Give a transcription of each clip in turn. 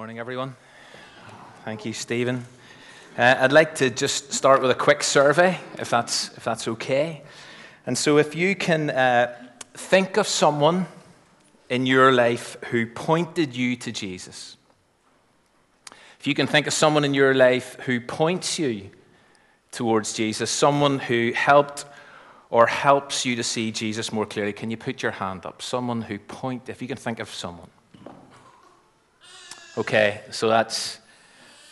Morning, everyone. Thank you, Stephen. Uh, I'd like to just start with a quick survey, if that's, if that's okay. And so, if you can uh, think of someone in your life who pointed you to Jesus, if you can think of someone in your life who points you towards Jesus, someone who helped or helps you to see Jesus more clearly, can you put your hand up? Someone who point, if you can think of someone. Okay, so that's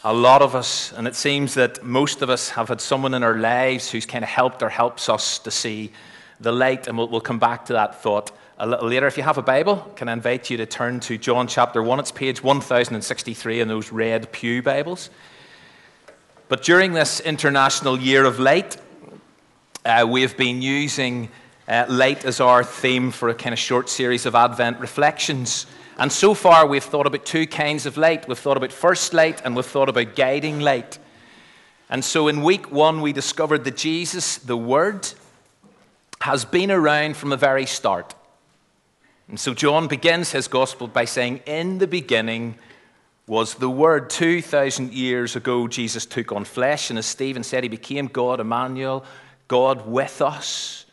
a lot of us, and it seems that most of us have had someone in our lives who's kind of helped or helps us to see the light, and we'll, we'll come back to that thought a little later. If you have a Bible, can I invite you to turn to John chapter 1? It's page 1063 in those red Pew Bibles. But during this International Year of Light, uh, we've been using uh, light as our theme for a kind of short series of Advent reflections. And so far, we've thought about two kinds of light. We've thought about first light and we've thought about guiding light. And so in week one, we discovered that Jesus, the Word, has been around from the very start. And so John begins his gospel by saying, In the beginning was the Word. 2,000 years ago, Jesus took on flesh, and as Stephen said, he became God, Emmanuel, God with us.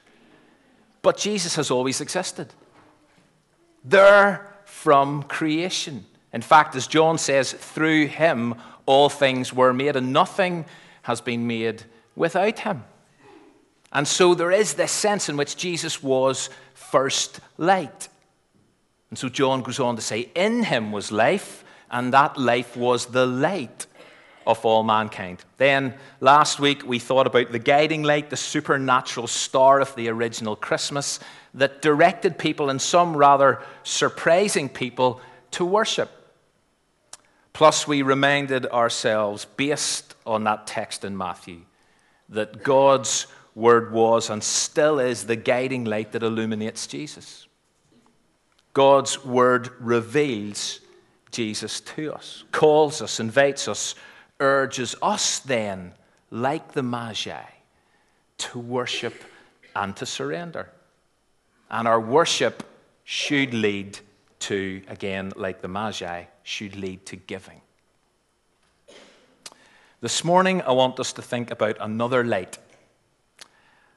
But Jesus has always existed. There from creation. In fact, as John says, through him all things were made, and nothing has been made without him. And so there is this sense in which Jesus was first light. And so John goes on to say, In him was life, and that life was the light of all mankind. Then last week we thought about the guiding light, the supernatural star of the original Christmas that directed people, and some rather surprising people, to worship. Plus, we reminded ourselves, based on that text in Matthew, that God's word was and still is the guiding light that illuminates Jesus. God's word reveals Jesus to us, calls us, invites us, urges us then, like the Magi, to worship and to surrender. And our worship should lead to, again, like the Magi, should lead to giving. This morning, I want us to think about another light.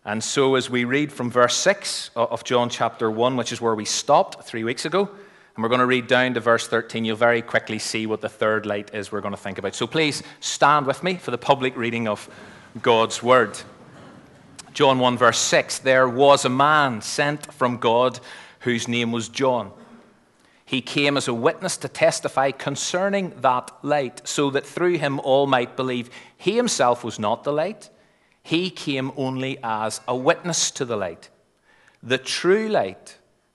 And so, as we read from verse 6 of John chapter 1, which is where we stopped three weeks ago, and we're going to read down to verse 13, you'll very quickly see what the third light is we're going to think about. So, please stand with me for the public reading of God's word. John 1, verse 6 there was a man sent from God whose name was John. He came as a witness to testify concerning that light, so that through him all might believe. He himself was not the light, he came only as a witness to the light. The true light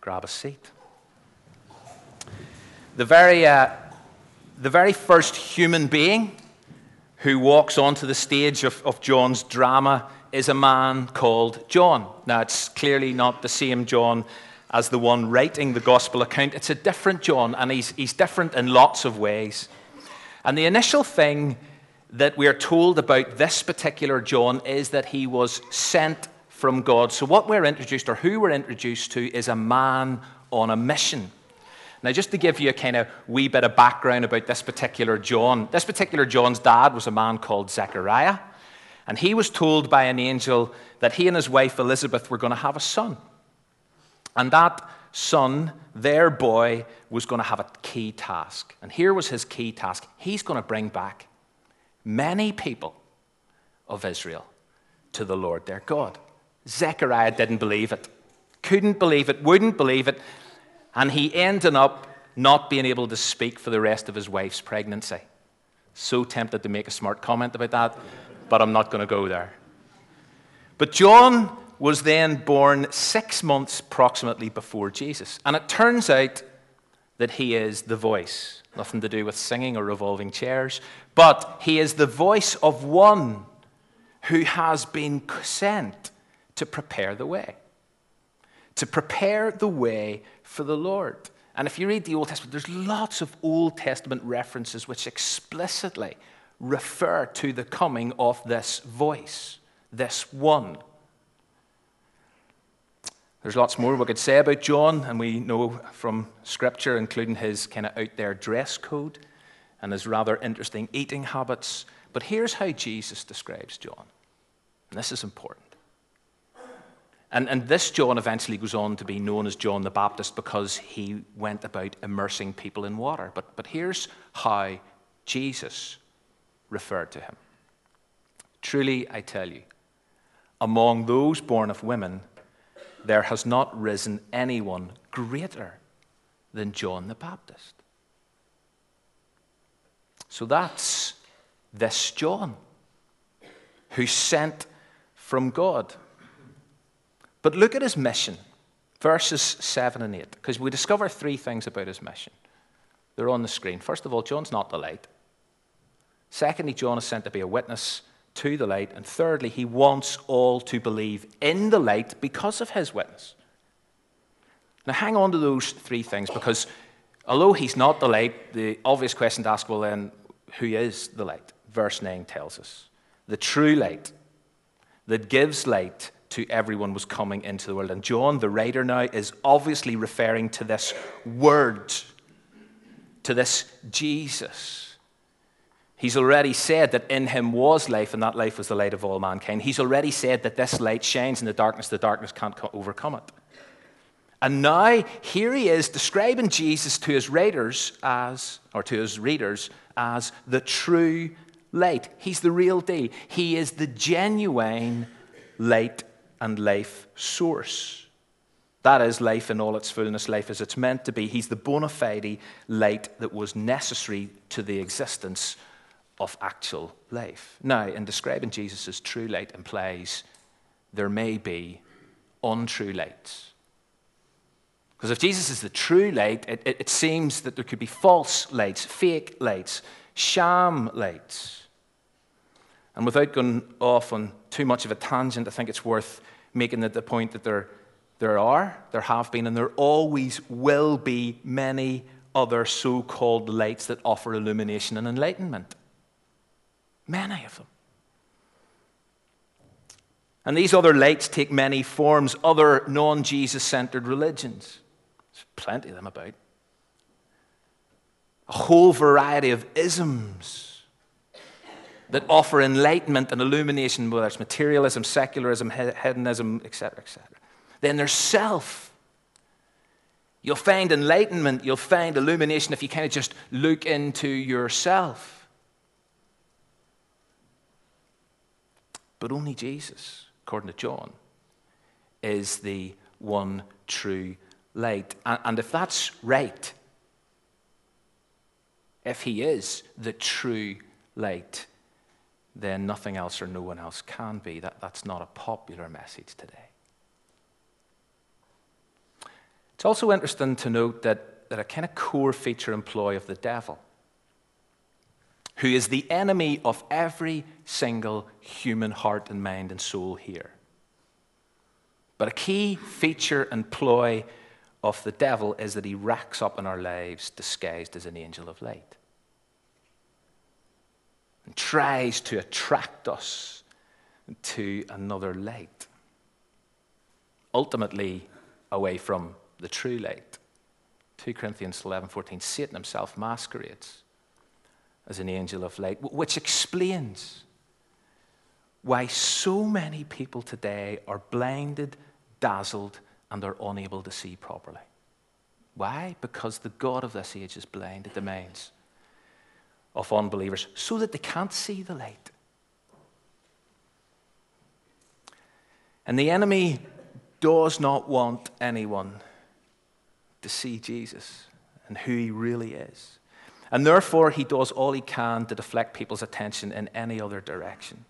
Grab a seat. The very, uh, the very first human being who walks onto the stage of, of John's drama is a man called John. Now, it's clearly not the same John as the one writing the gospel account. It's a different John, and he's, he's different in lots of ways. And the initial thing that we are told about this particular John is that he was sent from God. So, what we're introduced, or who we're introduced to, is a man on a mission. Now, just to give you a kind of wee bit of background about this particular John, this particular John's dad was a man called Zechariah, and he was told by an angel that he and his wife Elizabeth were going to have a son. And that son, their boy, was going to have a key task. And here was his key task he's going to bring back many people of Israel to the Lord their God. Zechariah didn't believe it, couldn't believe it, wouldn't believe it. And he ended up not being able to speak for the rest of his wife's pregnancy. So tempted to make a smart comment about that, but I'm not going to go there. But John was then born six months approximately before Jesus. And it turns out that he is the voice. Nothing to do with singing or revolving chairs, but he is the voice of one who has been sent to prepare the way. To prepare the way for the Lord. And if you read the Old Testament, there's lots of Old Testament references which explicitly refer to the coming of this voice, this one. There's lots more we could say about John, and we know from Scripture, including his kind of out there dress code and his rather interesting eating habits. But here's how Jesus describes John. And this is important. And, and this John eventually goes on to be known as John the Baptist because he went about immersing people in water. But, but here's how Jesus referred to him Truly, I tell you, among those born of women, there has not risen anyone greater than John the Baptist. So that's this John who's sent from God. But look at his mission, verses 7 and 8, because we discover three things about his mission. They're on the screen. First of all, John's not the light. Secondly, John is sent to be a witness to the light. And thirdly, he wants all to believe in the light because of his witness. Now, hang on to those three things because although he's not the light, the obvious question to ask well, then, who is the light? Verse 9 tells us the true light that gives light to everyone was coming into the world. And John, the writer now, is obviously referring to this word, to this Jesus. He's already said that in him was life, and that life was the light of all mankind. He's already said that this light shines in the darkness, the darkness can't overcome it. And now, here he is describing Jesus to his readers as, or to his readers as the true light. He's the real deal. He is the genuine light and life source. That is life in all its fullness, life as it's meant to be. He's the bona fide light that was necessary to the existence of actual life. Now, in describing Jesus as true light implies there may be untrue lights. Because if Jesus is the true light, it, it, it, seems that there could be false lights, fake lights, sham lights. And without going off on too much of a tangent, I think it's worth making the, point that there, there are, there have been, and there always will be many other so called lights that offer illumination and enlightenment. Many of them. And these other lights take many forms, other non Jesus centered religions. There's plenty of them about. A whole variety of isms that offer enlightenment and illumination, whether it's materialism, secularism, hedonism, etc., etc. Then there's self. You'll find enlightenment, you'll find illumination if you kind of just look into yourself. But only Jesus, according to John, is the one true light. And if that's right, if he is the true light, then nothing else or no one else can be. That, that's not a popular message today. It's also interesting to note that, that a kind of core feature employ of the devil who is the enemy of every single human heart and mind and soul here. But a key feature and ploy of the devil is that he racks up in our lives disguised as an angel of light and tries to attract us to another light, ultimately away from the true light. 2 Corinthians 11 14, Satan himself masquerades as an angel of light, which explains why so many people today are blinded, dazzled, and are unable to see properly. Why? Because the God of this age has blinded the minds of unbelievers so that they can't see the light. And the enemy does not want anyone to see Jesus and who he really is. And therefore, he does all he can to deflect people's attention in any other direction.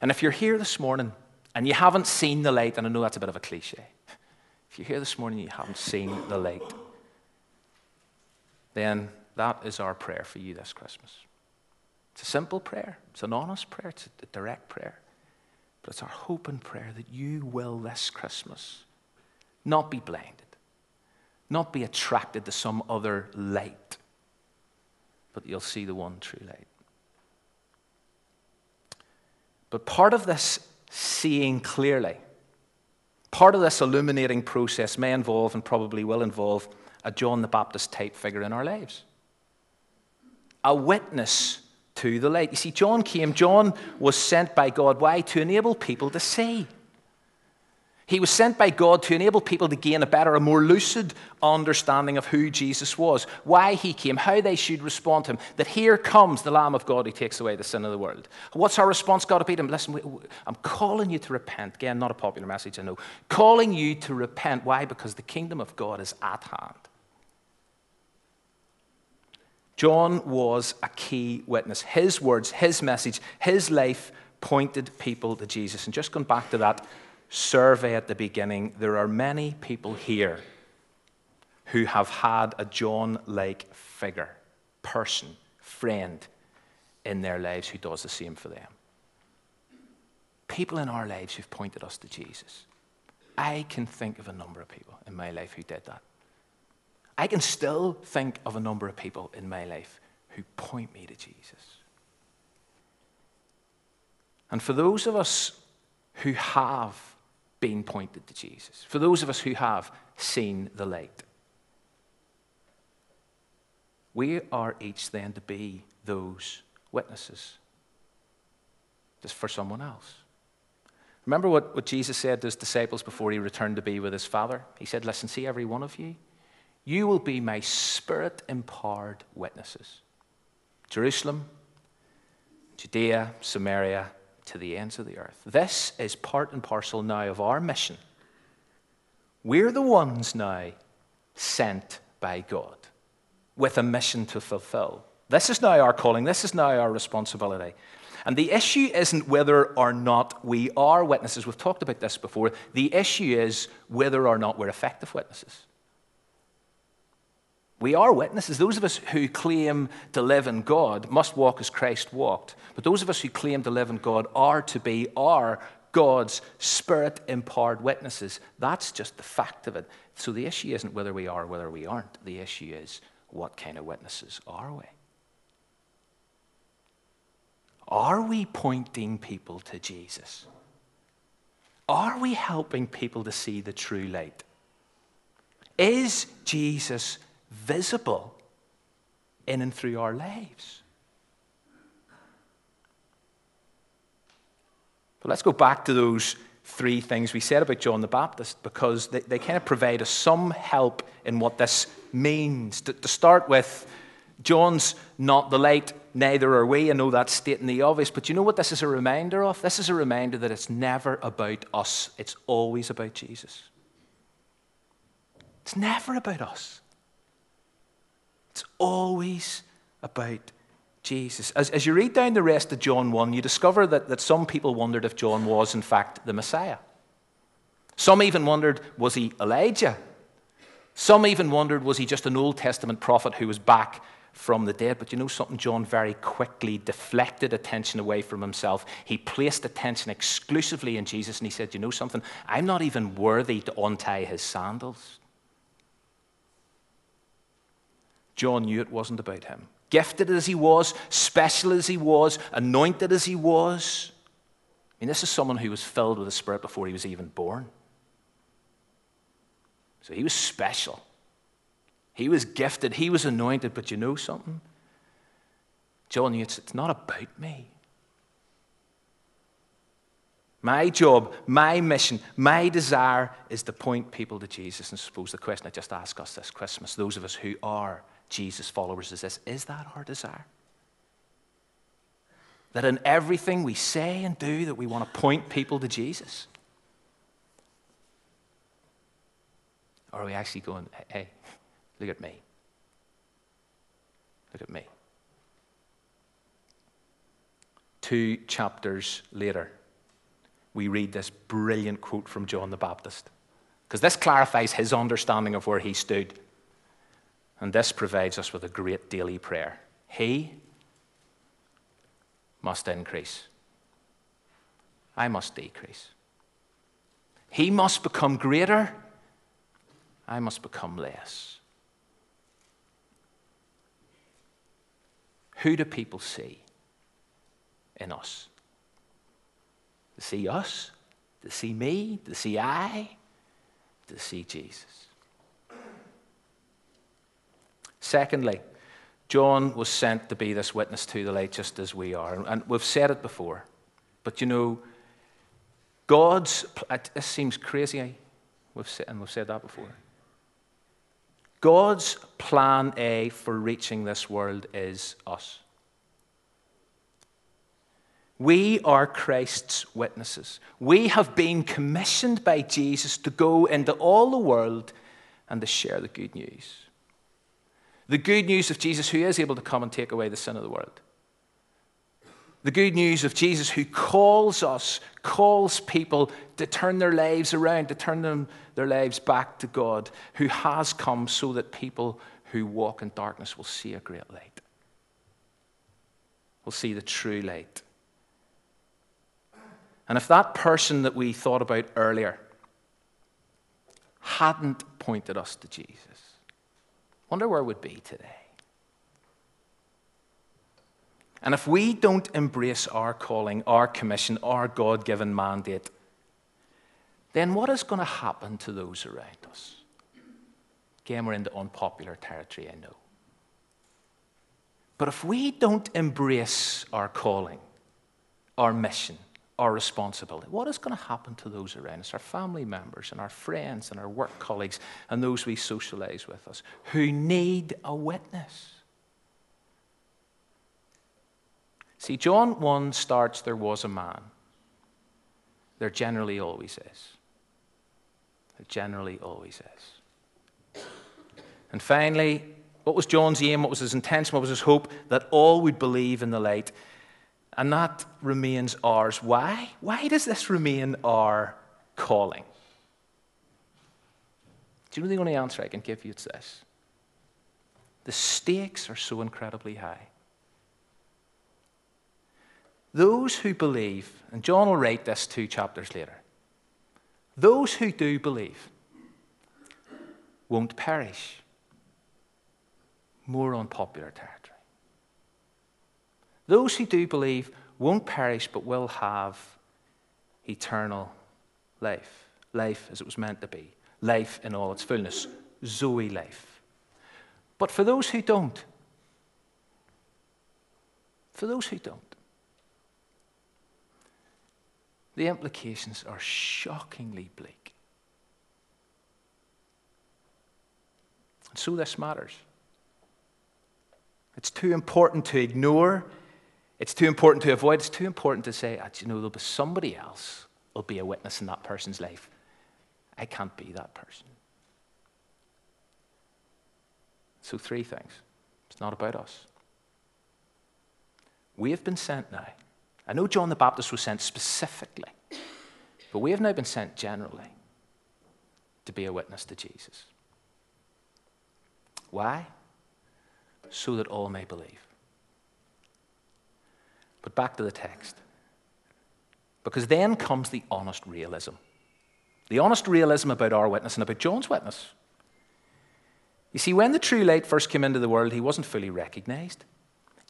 And if you're here this morning and you haven't seen the light, and I know that's a bit of a cliche, if you're here this morning and you haven't seen the light, then that is our prayer for you this Christmas. It's a simple prayer, it's an honest prayer, it's a direct prayer. But it's our hope and prayer that you will this Christmas not be blinded, not be attracted to some other light, but you'll see the one true light. But part of this seeing clearly, part of this illuminating process may involve and probably will involve a John the Baptist type figure in our lives. A witness to the light. You see, John came, John was sent by God. Why? To enable people to see. He was sent by God to enable people to gain a better, a more lucid understanding of who Jesus was, why he came, how they should respond to him. That here comes the Lamb of God who takes away the sin of the world. What's our response got to be to him? Listen, I'm calling you to repent. Again, not a popular message, I know. Calling you to repent. Why? Because the kingdom of God is at hand. John was a key witness. His words, his message, his life pointed people to Jesus. And just going back to that survey at the beginning, there are many people here who have had a John like figure, person, friend in their lives who does the same for them. People in our lives who've pointed us to Jesus. I can think of a number of people in my life who did that. I can still think of a number of people in my life who point me to Jesus. And for those of us who have been pointed to Jesus, for those of us who have seen the light. We are each then to be those witnesses, just for someone else. Remember what, what Jesus said to his disciples before he returned to be with his Father? He said, Listen, see every one of you. You will be my spirit empowered witnesses. Jerusalem, Judea, Samaria, to the ends of the earth. This is part and parcel now of our mission. We're the ones now sent by God with a mission to fulfill. This is now our calling, this is now our responsibility. And the issue isn't whether or not we are witnesses. We've talked about this before. The issue is whether or not we're effective witnesses. We are witnesses. Those of us who claim to live in God must walk as Christ walked. But those of us who claim to live in God are to be are God's spirit empowered witnesses. That's just the fact of it. So the issue isn't whether we are or whether we aren't. The issue is what kind of witnesses are we? Are we pointing people to Jesus? Are we helping people to see the true light? Is Jesus visible in and through our lives. But let's go back to those three things we said about John the Baptist because they, they kind of provide us some help in what this means. To, to start with, John's not the light, neither are we. I know that's stating the obvious, but you know what this is a reminder of? This is a reminder that it's never about us, it's always about Jesus. It's never about us. It's always about Jesus. As, as you read down the rest of John 1, you discover that, that some people wondered if John was, in fact, the Messiah. Some even wondered, was he Elijah? Some even wondered, was he just an Old Testament prophet who was back from the dead? But you know something? John very quickly deflected attention away from himself. He placed attention exclusively in Jesus, and he said, You know something? I'm not even worthy to untie his sandals. John knew it wasn't about him. Gifted as he was, special as he was, anointed as he was. I mean, this is someone who was filled with the Spirit before he was even born. So he was special. He was gifted. He was anointed. But you know something? John knew it's, it's not about me. My job, my mission, my desire is to point people to Jesus. And suppose the question I just ask us this Christmas, those of us who are Jesus followers is this Is that our desire? That in everything we say and do, that we want to point people to Jesus? Or are we actually going, hey, look at me? Look at me. Two chapters later, we read this brilliant quote from John the Baptist. Because this clarifies his understanding of where he stood. And this provides us with a great daily prayer. He must increase. I must decrease. He must become greater. I must become less. Who do people see in us? To see us? To see me? To see I? To see Jesus? Secondly, John was sent to be this witness to the light just as we are. And we've said it before. But you know, God's, it seems crazy, eh? we've said, and we've said that before. God's plan A for reaching this world is us. We are Christ's witnesses. We have been commissioned by Jesus to go into all the world and to share the good news. The good news of Jesus who is able to come and take away the sin of the world. The good news of Jesus who calls us, calls people to turn their lives around, to turn them, their lives back to God, who has come so that people who walk in darkness will see a great light, will see the true light. And if that person that we thought about earlier hadn't pointed us to Jesus, wonder where we'd be today. And if we don't embrace our calling, our commission, our God given mandate, then what is going to happen to those around us? Again, we're into unpopular territory, I know. But if we don't embrace our calling, our mission, our responsibility. What is going to happen to those around us, our family members and our friends and our work colleagues and those we socialize with us who need a witness? See, John 1 starts, There was a man. There generally always is. There generally always is. And finally, what was John's aim? What was his intention? What was his hope? That all would believe in the light and that remains ours. Why? Why does this remain our calling? Do you know the only answer I can give you? It's this the stakes are so incredibly high. Those who believe, and John will write this two chapters later, those who do believe won't perish. More unpopular territory. Those who do believe won't perish but will have eternal life. Life as it was meant to be. Life in all its fullness. Zoe life. But for those who don't, for those who don't, the implications are shockingly bleak. And so this matters. It's too important to ignore it's too important to avoid. It's too important to say, oh, you know, there'll be somebody else will be a witness in that person's life. I can't be that person. So, three things. It's not about us. We have been sent now. I know John the Baptist was sent specifically, but we have now been sent generally to be a witness to Jesus. Why? So that all may believe. But back to the text. Because then comes the honest realism. The honest realism about our witness and about John's witness. You see, when the true light first came into the world, he wasn't fully recognized.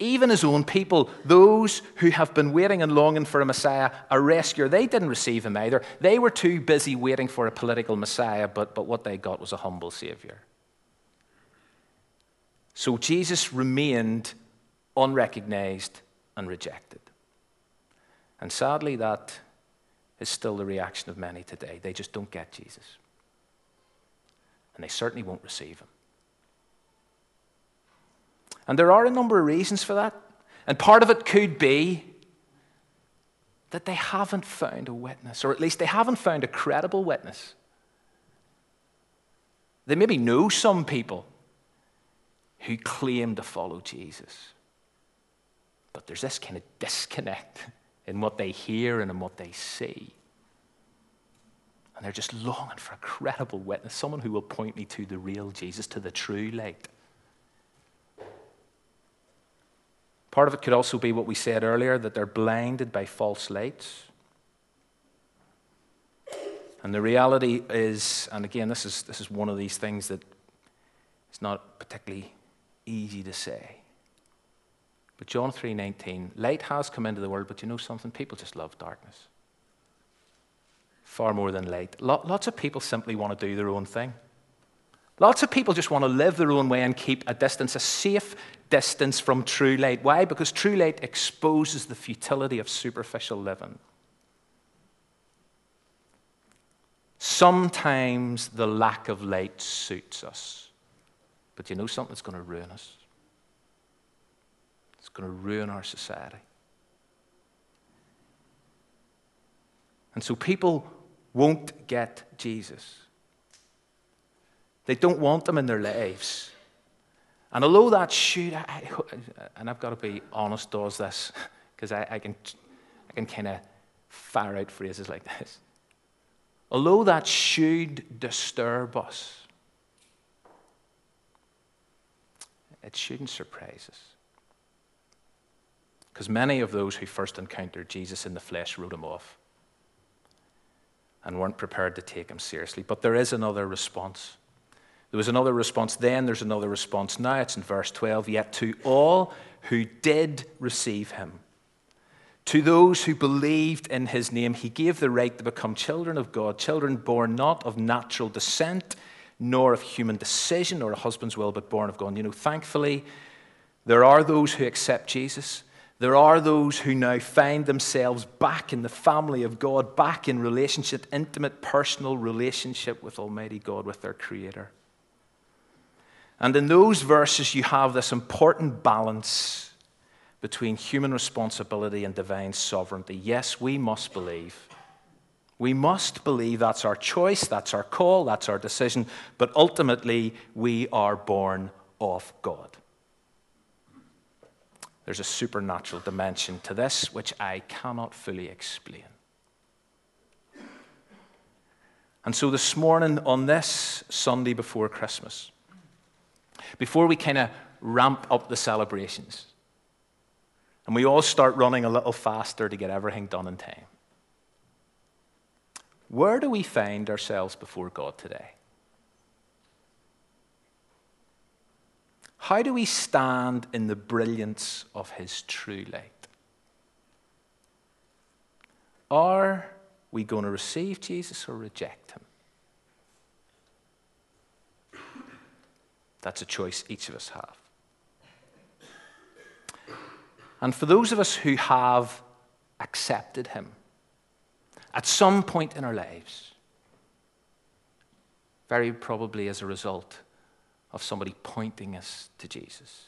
Even his own people, those who have been waiting and longing for a Messiah, a rescuer, they didn't receive him either. They were too busy waiting for a political Messiah, but, but what they got was a humble Savior. So Jesus remained unrecognized and rejected. And sadly, that is still the reaction of many today. They just don't get Jesus. And they certainly won't receive him. And there are a number of reasons for that. And part of it could be that they haven't found a witness, or at least they haven't found a credible witness. They maybe know some people who claim to follow Jesus but there's this kind of disconnect in what they hear and in what they see. And they're just longing for a credible witness, someone who will point me to the real Jesus, to the true light. Part of it could also be what we said earlier that they're blinded by false lights. And the reality is, and again, this is, this is one of these things that it's not particularly easy to say. But John 3:19, light has come into the world, but you know something? People just love darkness. Far more than light. Lots of people simply want to do their own thing. Lots of people just want to live their own way and keep a distance, a safe distance from true light. Why? Because true light exposes the futility of superficial living. Sometimes the lack of light suits us. But you know something that's going to ruin us? It's going to ruin our society. And so people won't get Jesus. They don't want them in their lives. And although that should, I, and I've got to be honest, does this, because I, I, can, I can kind of fire out phrases like this. Although that should disturb us, it shouldn't surprise us. Because many of those who first encountered Jesus in the flesh wrote him off and weren't prepared to take him seriously. But there is another response. There was another response then, there's another response now. It's in verse 12. Yet to all who did receive him, to those who believed in his name, he gave the right to become children of God, children born not of natural descent, nor of human decision or a husband's will, but born of God. You know, thankfully, there are those who accept Jesus. There are those who now find themselves back in the family of God, back in relationship, intimate, personal relationship with Almighty God, with their Creator. And in those verses, you have this important balance between human responsibility and divine sovereignty. Yes, we must believe. We must believe that's our choice, that's our call, that's our decision, but ultimately, we are born of God. There's a supernatural dimension to this which I cannot fully explain. And so, this morning, on this Sunday before Christmas, before we kind of ramp up the celebrations and we all start running a little faster to get everything done in time. Where do we find ourselves before God today? How do we stand in the brilliance of His true light? Are we going to receive Jesus or reject Him? That's a choice each of us have. And for those of us who have accepted Him at some point in our lives, very probably as a result of somebody pointing us to Jesus.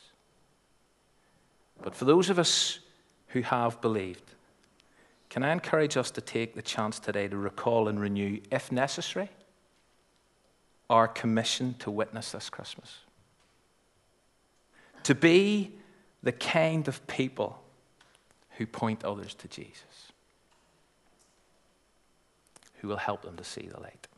But for those of us who have believed, can I encourage us to take the chance today to recall and renew, if necessary, our commission to witness this Christmas. To be the kind of people who point others to Jesus, who will help them to see the light.